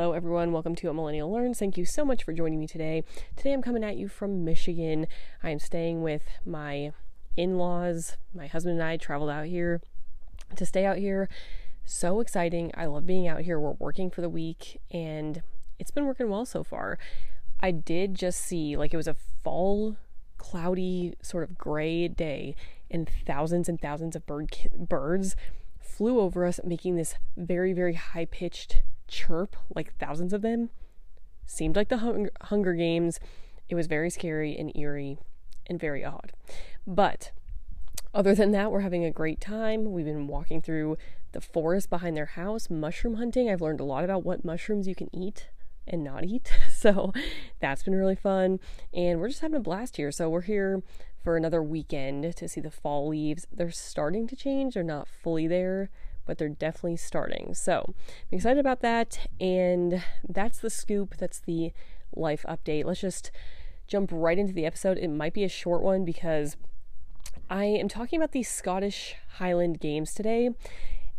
Hello, everyone. Welcome to A Millennial Learns. Thank you so much for joining me today. Today, I'm coming at you from Michigan. I am staying with my in laws. My husband and I traveled out here to stay out here. So exciting. I love being out here. We're working for the week, and it's been working well so far. I did just see, like, it was a fall, cloudy, sort of gray day, and thousands and thousands of bird birds flew over us, making this very, very high pitched chirp, like thousands of them. Seemed like the hung- Hunger Games. It was very scary and eerie and very odd. But other than that, we're having a great time. We've been walking through the forest behind their house, mushroom hunting. I've learned a lot about what mushrooms you can eat and not eat. So that's been really fun. And we're just having a blast here. So we're here for another weekend to see the fall leaves. They're starting to change, they're not fully there, but they're definitely starting. So I'm excited about that. And that's the scoop. That's the life update. Let's just jump right into the episode. It might be a short one because I am talking about the Scottish Highland games today.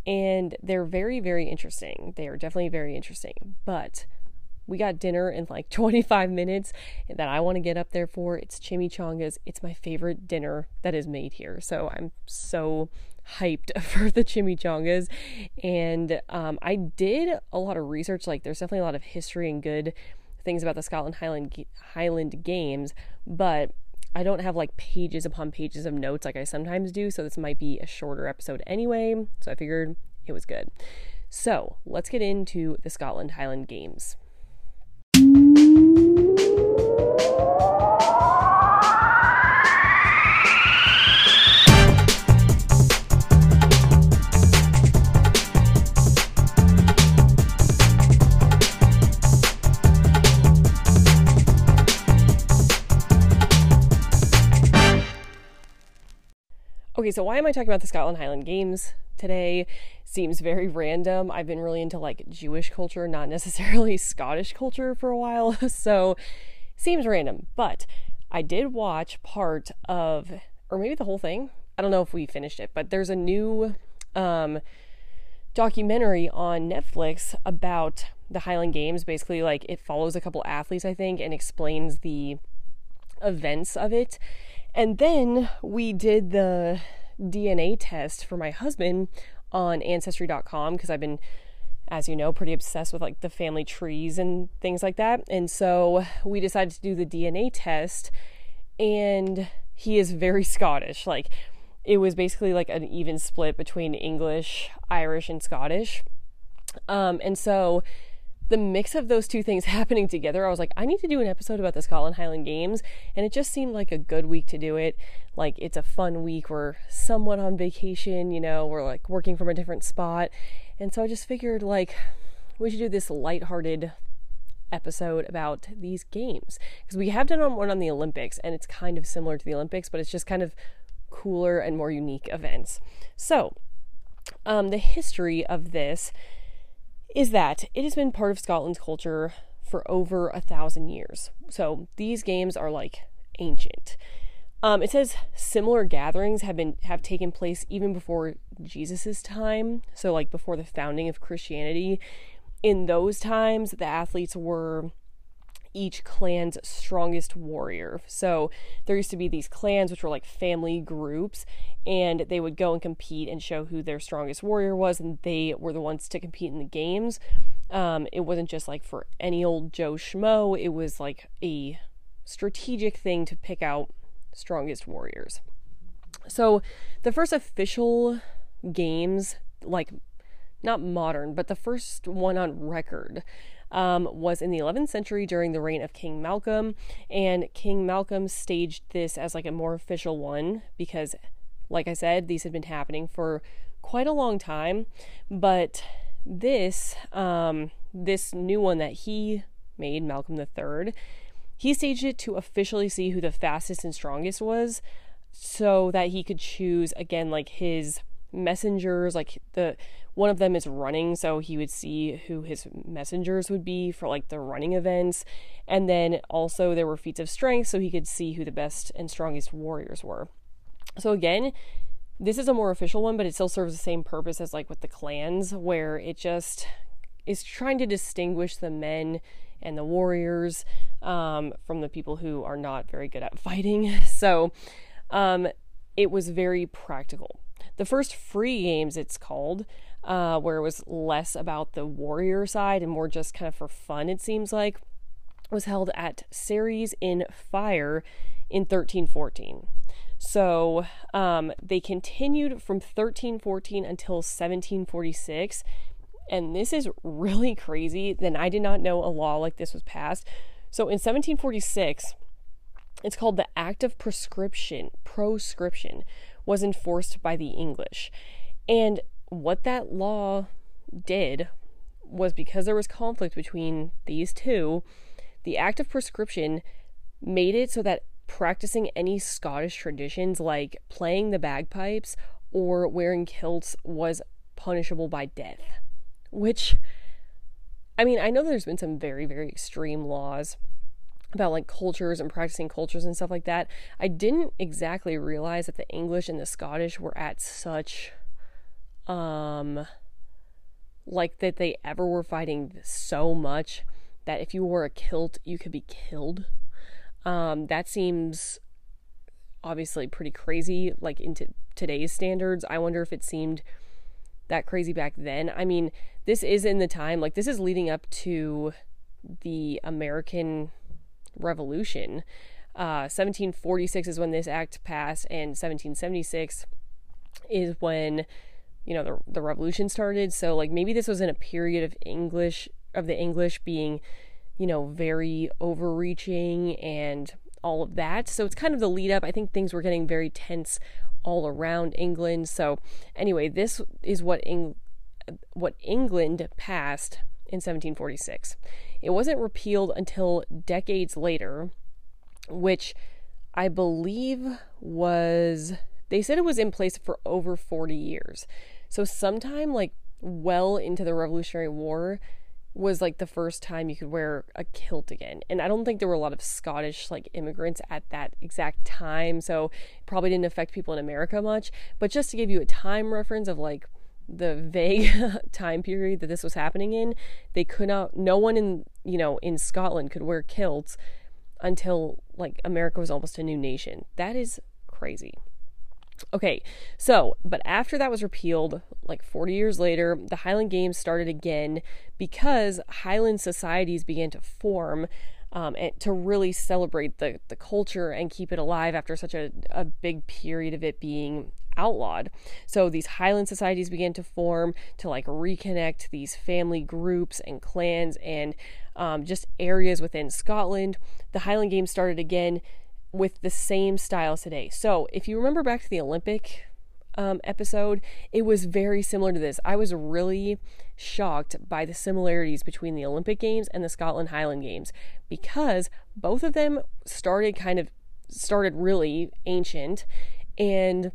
And they're very, very interesting. They are definitely very interesting. But we got dinner in like 25 minutes that I want to get up there for. It's chimichangas. It's my favorite dinner that is made here. So I'm so hyped for the chimichangas. And um, I did a lot of research. Like, there's definitely a lot of history and good things about the Scotland Highland Highland Games, but I don't have like pages upon pages of notes like I sometimes do. So this might be a shorter episode anyway. So I figured it was good. So let's get into the Scotland Highland Games. Okay, so why am I talking about the Scotland Highland Games today? Seems very random. I've been really into like Jewish culture, not necessarily Scottish culture for a while, so seems random. But I did watch part of, or maybe the whole thing. I don't know if we finished it, but there's a new um, documentary on Netflix about the Highland Games. Basically, like it follows a couple athletes, I think, and explains the events of it. And then we did the DNA test for my husband on ancestry.com because I've been as you know pretty obsessed with like the family trees and things like that. And so we decided to do the DNA test and he is very Scottish. Like it was basically like an even split between English, Irish and Scottish. Um and so the mix of those two things happening together, I was like, I need to do an episode about the Scotland Highland Games. And it just seemed like a good week to do it. Like, it's a fun week. We're somewhat on vacation, you know, we're like working from a different spot. And so I just figured, like, we should do this lighthearted episode about these games. Because we have done one on the Olympics, and it's kind of similar to the Olympics, but it's just kind of cooler and more unique events. So, um, the history of this is that it has been part of Scotland's culture for over a thousand years. So these games are like ancient. Um, it says similar gatherings have been have taken place even before Jesus's time. So like before the founding of Christianity. In those times, the athletes were each clan's strongest warrior. So there used to be these clans, which were like family groups, and they would go and compete and show who their strongest warrior was, and they were the ones to compete in the games. Um, it wasn't just like for any old Joe Schmo, it was like a strategic thing to pick out strongest warriors. So the first official games, like not modern, but the first one on record um, was in the 11th century during the reign of King Malcolm, and King Malcolm staged this as like a more official one because, like I said, these had been happening for quite a long time. But this, um, this new one that he made, Malcolm III, he staged it to officially see who the fastest and strongest was so that he could choose again like his messengers like the one of them is running so he would see who his messengers would be for like the running events and then also there were feats of strength so he could see who the best and strongest warriors were so again this is a more official one but it still serves the same purpose as like with the clans where it just is trying to distinguish the men and the warriors um, from the people who are not very good at fighting. So um, it was very practical. The first free games, it's called, uh, where it was less about the warrior side and more just kind of for fun, it seems like, was held at Ceres in Fife in 1314. So um, they continued from 1314 until 1746. And this is really crazy. Then I did not know a law like this was passed. So in 1746, it's called the Act of Prescription. Proscription was enforced by the English. And what that law did was because there was conflict between these two, the Act of Prescription made it so that practicing any Scottish traditions like playing the bagpipes or wearing kilts was punishable by death. Which, I mean, I know there's been some very, very extreme laws about like cultures and practicing cultures and stuff like that. I didn't exactly realize that the English and the Scottish were at such, um, like that they ever were fighting so much that if you wore a kilt, you could be killed um, that seems obviously pretty crazy, like into today's standards. I wonder if it seemed that crazy back then. I mean, this is in the time, like, this is leading up to the American Revolution. Uh, 1746 is when this act passed, and 1776 is when you know the the revolution started. So like maybe this was in a period of English of the English being you know, very overreaching and all of that. So it's kind of the lead up. I think things were getting very tense all around England. So anyway, this is what Eng- what England passed in 1746. It wasn't repealed until decades later, which I believe was they said it was in place for over 40 years. So sometime like well into the Revolutionary War, was like the first time you could wear a kilt again. And I don't think there were a lot of Scottish like immigrants at that exact time, so it probably didn't affect people in America much. But just to give you a time reference of like the vague time period that this was happening in, they could not no one in, you know, in Scotland could wear kilts until like America was almost a new nation. That is crazy. Okay, so, but after that was repealed, like 40 years later, the Highland Games started again because Highland societies began to form um, and to really celebrate the, the culture and keep it alive after such a, a big period of it being outlawed. So these Highland societies began to form to like reconnect these family groups and clans and um, just areas within Scotland. The Highland Games started again with the same styles today. So if you remember back to the Olympic um, episode, it was very similar to this. I was really shocked by the similarities between the Olympic Games and the Scotland Highland Games because both of them started kind of started really ancient and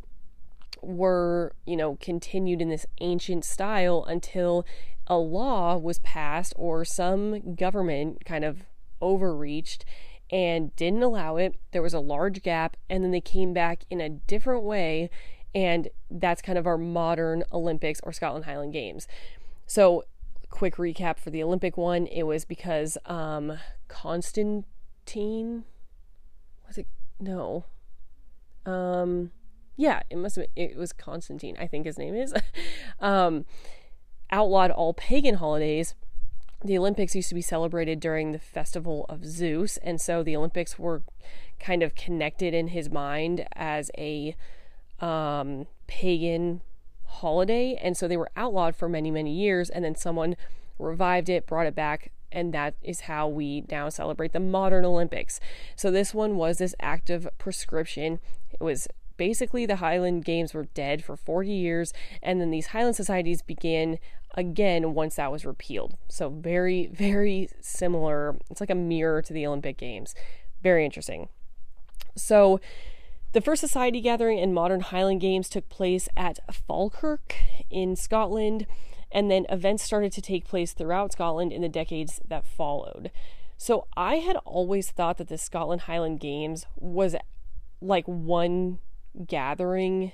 were, you know, continued in this ancient style until a law was passed or some government kind of overreached and didn't allow it. There was a large gap, and then they came back in a different way, and that's kind of our modern Olympics or Scotland Highland Games. So, quick recap for the Olympic one it was because um, Constantine was it? No. Um, yeah, it must have been, it was Constantine, I think his name is. um, outlawed all pagan holidays the Olympics used to be celebrated during the festival of Zeus, and so the Olympics were kind of connected in his mind as a um, pagan holiday, and so they were outlawed for many, many years, and then someone revived it, brought it back, and that is how we now celebrate the modern Olympics. So this one was this act of prescription. It was basically the Highland Games were dead for 40 years, and then these Highland societies began again once that was repealed. So, very, very similar. It's like a mirror to the Olympic Games. Very interesting. So, the first society gathering in modern Highland Games took place at Falkirk in Scotland, and then events started to take place throughout Scotland in the decades that followed. So, I had always thought that the Scotland Highland Games was like one gathering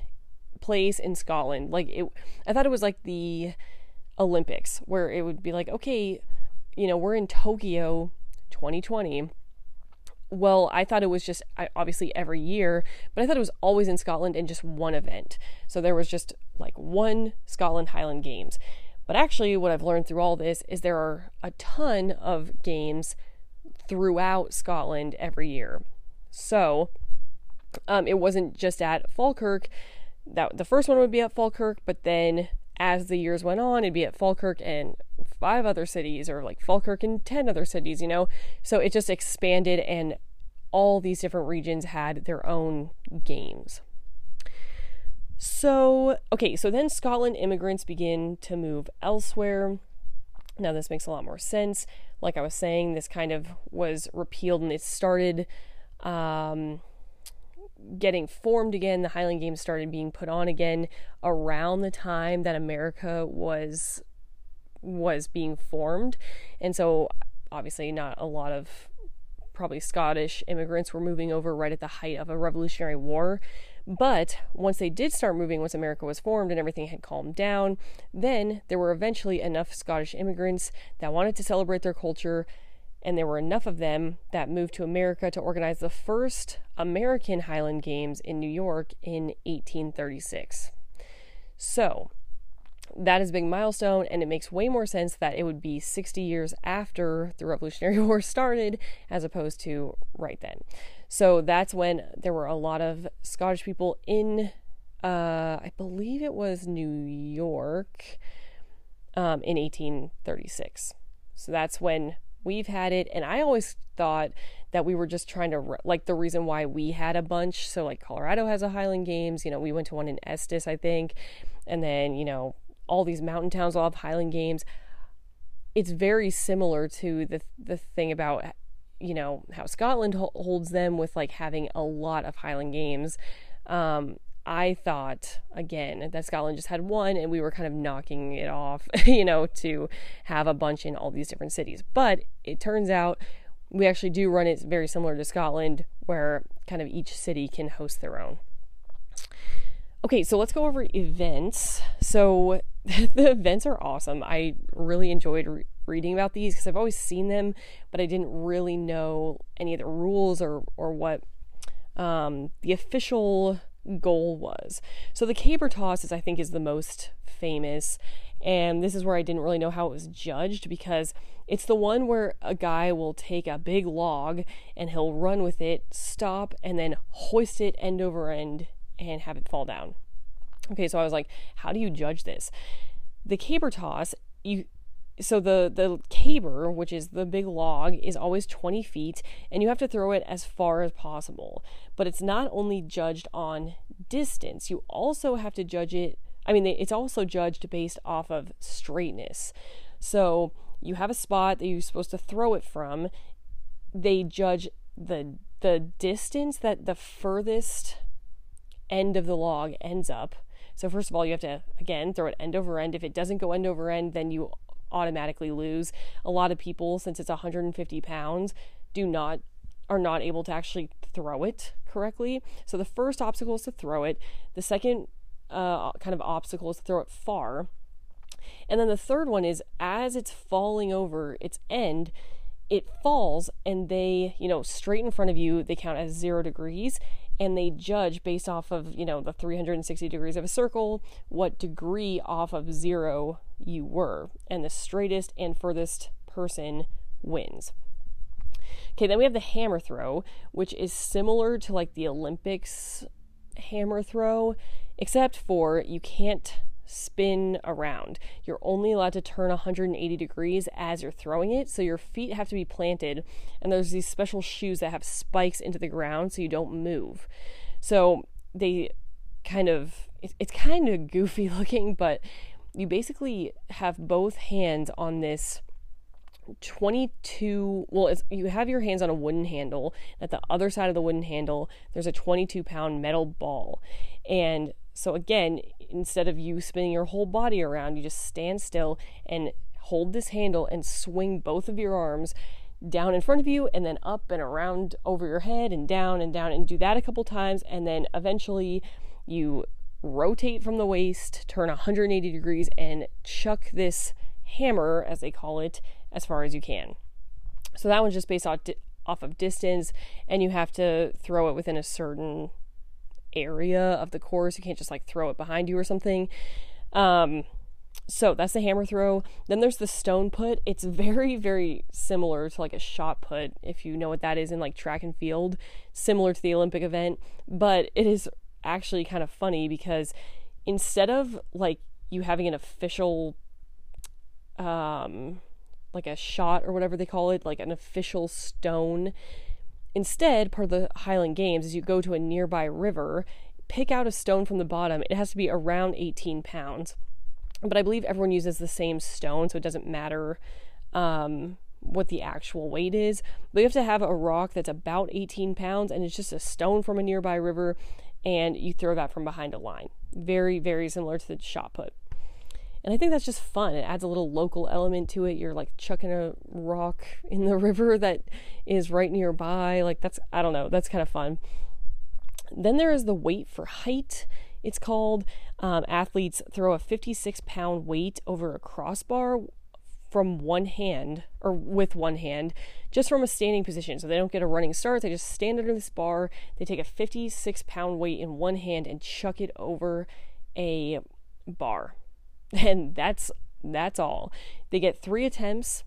place in Scotland. Like it I thought it was like the Olympics, where it would be like, okay, you know, we're in Tokyo 2020. Well, I thought it was just obviously every year, but I thought it was always in Scotland in just one event. So there was just like one Scotland Highland Games. But actually, what I've learned through all this is there are a ton of games throughout Scotland every year. So um, it wasn't just at Falkirk. That the first one would be at Falkirk, but then as the years went on, it'd be at Falkirk and five other cities, or like Falkirk and 10 other cities, you know? So it just expanded, and all these different regions had their own games. So, okay, so then Scotland immigrants begin to move elsewhere. Now, this makes a lot more sense. Like I was saying, this kind of was repealed and it started um, getting formed again. The Highland Games started being put on again around the time that America was was being formed. And so obviously not a lot of probably Scottish immigrants were moving over right at the height of a Revolutionary War. But once they did start moving, once America was formed and everything had calmed down, then there were eventually enough Scottish immigrants that wanted to celebrate their culture and there were enough of them that moved to America to organize the first American Highland Games in New York in 1836. So, that is a big milestone, and it makes way more sense that it would be 60 years after the Revolutionary War started as opposed to right then. So, that's when there were a lot of Scottish people in, uh, I believe it was New York um, in 1836. So, that's when we've had it and i always thought that we were just trying to like the reason why we had a bunch. So like colorado has a highland games you know we went to one in estes i think and then you know all these mountain towns all have highland games. It's very similar to the the thing about you know how scotland holds them with like having a lot of highland games. Um, I thought again that Scotland just had one and we were kind of knocking it off, you know, to have a bunch in all these different cities. But it turns out we actually do run it very similar to Scotland, where kind of each city can host their own. Okay, so let's go over events. So the events are awesome. I really enjoyed re- reading about these because I've always seen them, but I didn't really know any of the rules or or what um, the official goal was. So the caber toss is I think is the most famous and this is where I didn't really know how it was judged because it's the one where a guy will take a big log and he'll run with it, stop and then hoist it end over end and have it fall down. Okay, so I was like, how do you judge this? The caber toss, you so the the caber which is the big log is always 20 feet and you have to throw it as far as possible. But it's not only judged on distance you also have to judge it i mean it's also judged based off of straightness. So you have a spot that you're supposed to throw it from. They judge the the distance that the furthest end of the log ends up. So first of all, you have to again throw it end over end. If it doesn't go end over end, then you automatically lose. A lot of people, since it's 150 pounds, do not are not able to actually throw it correctly. So the first obstacle is to throw it. The second uh, kind of obstacle is to throw it far. And then the third one is as it's falling over its end, it falls and they, you know, straight in front of you, they count as zero degrees and they judge based off of, you know, the 360 degrees of a circle, what degree off of zero you were. And the straightest and furthest person wins. Okay, then we have the hammer throw, which is similar to like the Olympics hammer throw, except for you can't spin around. You're only allowed to turn 180 degrees as you're throwing it, so your feet have to be planted. And there's these special shoes that have spikes into the ground so you don't move. So they kind of, it's kind of goofy looking, but you basically have both hands on this 22 well you have your hands on a wooden handle at the other side of the wooden handle there's a 22 pound metal ball and so again, instead of you spinning your whole body around, you just stand still and hold this handle and swing both of your arms down in front of you and then up and around over your head and down and down and do that a couple times and then eventually you rotate from the waist, turn 180 degrees, and chuck this hammer, as they call it, as far as you can. So that one's just based off, di- off of distance, and you have to throw it within a certain area of the course. You can't just like throw it behind you or something. Um, so that's the hammer throw. Then there's the stone put. It's very, very similar to like a shot put, if you know what that is in like track and field, similar to the Olympic event. But it is actually kind of funny because instead of like you having an official, um, like a shot or whatever they call it, like an official stone, instead, part of the Highland Games is you go to a nearby river, pick out a stone from the bottom. It has to be around 18 pounds but I believe everyone uses the same stone, so it doesn't matter um, what the actual weight is. But you have to have a rock that's about 18 pounds, and it's just a stone from a nearby river, and you throw that from behind a line. Very, very similar to the shot put. And I think that's just fun. It adds a little local element to it. You're like chucking a rock in the river that is right nearby. Like, that's, I don't know, that's kind of fun. Then there is the weight for height it's called. Um, athletes throw a 56 pound weight over a crossbar from one hand or with one hand just from a standing position so they don't get a running start they just stand under this bar they take a 56 pound weight in one hand and chuck it over a bar and that's that's all they get three attempts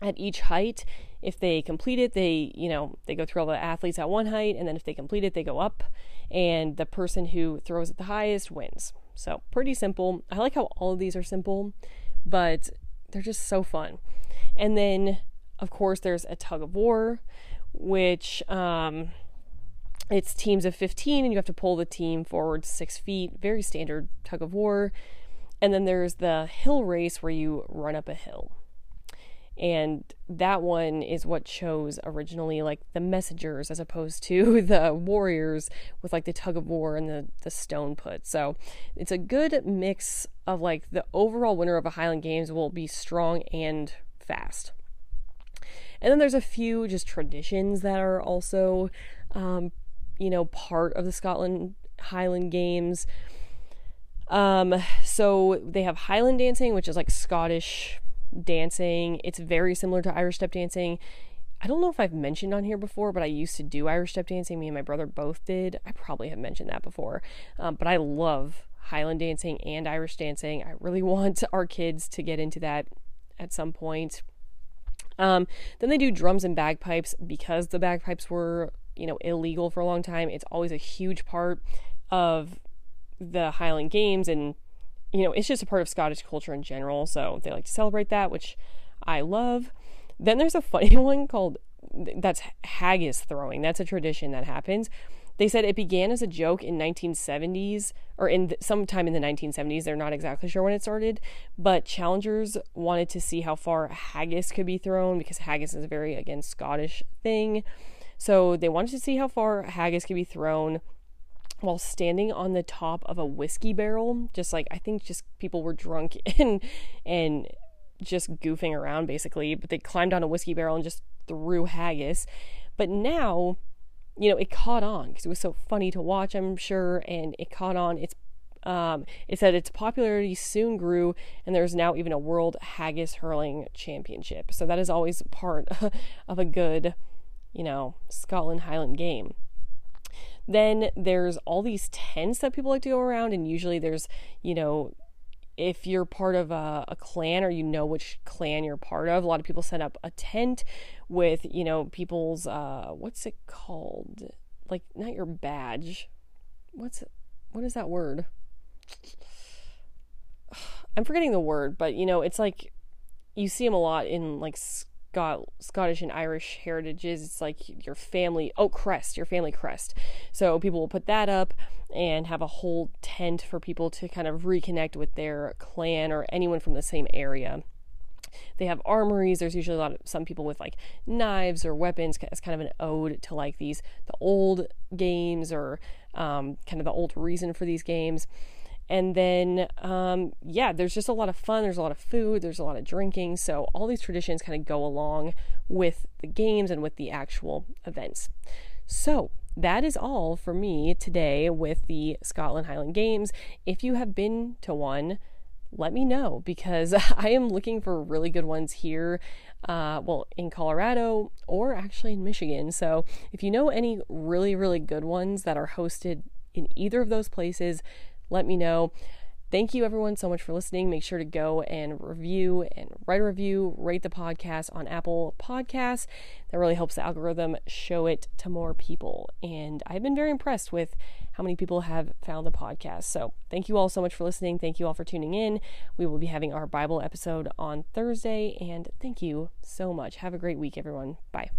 at each height if they complete it they you know they go through all the athletes at one height and then if they complete it they go up and the person who throws it the highest wins. So, pretty simple. I like how all of these are simple, but they're just so fun. And then, of course, there's a tug of war, which um, it's teams of 15, and you have to pull the team forward six feet. Very standard tug of war. And then there's the hill race where you run up a hill. And that one is what chose originally like the messengers as opposed to the warriors with like the tug of war and the the stone put. So it's a good mix of like the overall winner of a highland games will be strong and fast. And then there's a few just traditions that are also um, you know part of the scotland highland games um, so they have highland dancing which is like scottish dancing. It's very similar to Irish step dancing. I don't know if I've mentioned on here before, but I used to do Irish step dancing. Me and my brother both did. I probably have mentioned that before. Um, but I love Highland dancing and Irish dancing. I really want our kids to get into that at some point. Um, then they do drums and bagpipes because the bagpipes were, you know, illegal for a long time. It's always a huge part of the Highland Games and you know, it's just a part of Scottish culture in general. So they like to celebrate that, which I love. Then there's a funny one called that's haggis throwing. That's a tradition that happens. They said it began as a joke in 1970s or in the, sometime in the 1970s. They're not exactly sure when it started, but challengers wanted to see how far haggis could be thrown because haggis is a very again Scottish thing. So they wanted to see how far haggis could be thrown while standing on the top of a whiskey barrel just like i think just people were drunk and and just goofing around basically but they climbed on a whiskey barrel and just threw haggis but now you know it caught on because it was so funny to watch i'm sure and it caught on it's um, it said its popularity soon grew, and there's now even a World Haggis Hurling Championship. So that is always part of a good, you know, Scotland Highland game. Then there's all these tents that people like to go around, and usually there's, you know, if you're part of a, a, clan or you know which clan you're part of, a lot of people set up a tent with, you know, people's, uh, what's it called? Like, not your badge. What's? What is that word? I'm forgetting the word, but you know, it's like you see them a lot in like got Scottish and Irish heritages. It's like your family, oh, crest, your family crest. So people will put that up and have a whole tent for people to kind of reconnect with their clan or anyone from the same area. They have armories. There's usually a lot of some people with like knives or weapons as kind of an ode to like these the old games or um, kind of the old reason for these games. And then, um, yeah, there's just a lot of fun. There's a lot of food. There's a lot of drinking. So all these traditions kind of go along with the games and with the actual events. So, that is all for me today with the Scotland Highland Games. If you have been to one, let me know because I am looking for really good ones here, uh, well, in Colorado or actually in Michigan. So if you know any really, really good ones that are hosted in either of those places, let me know. Thank you everyone so much for listening. Make sure to go and review and write a review, rate the podcast on Apple Podcasts. That really helps the algorithm show it to more people. And I've been very impressed with how many people have found the podcast. So thank you all so much for listening. Thank you all for tuning in. We will be having our Bible episode on Thursday. And thank you so much. Have a great week, everyone. Bye.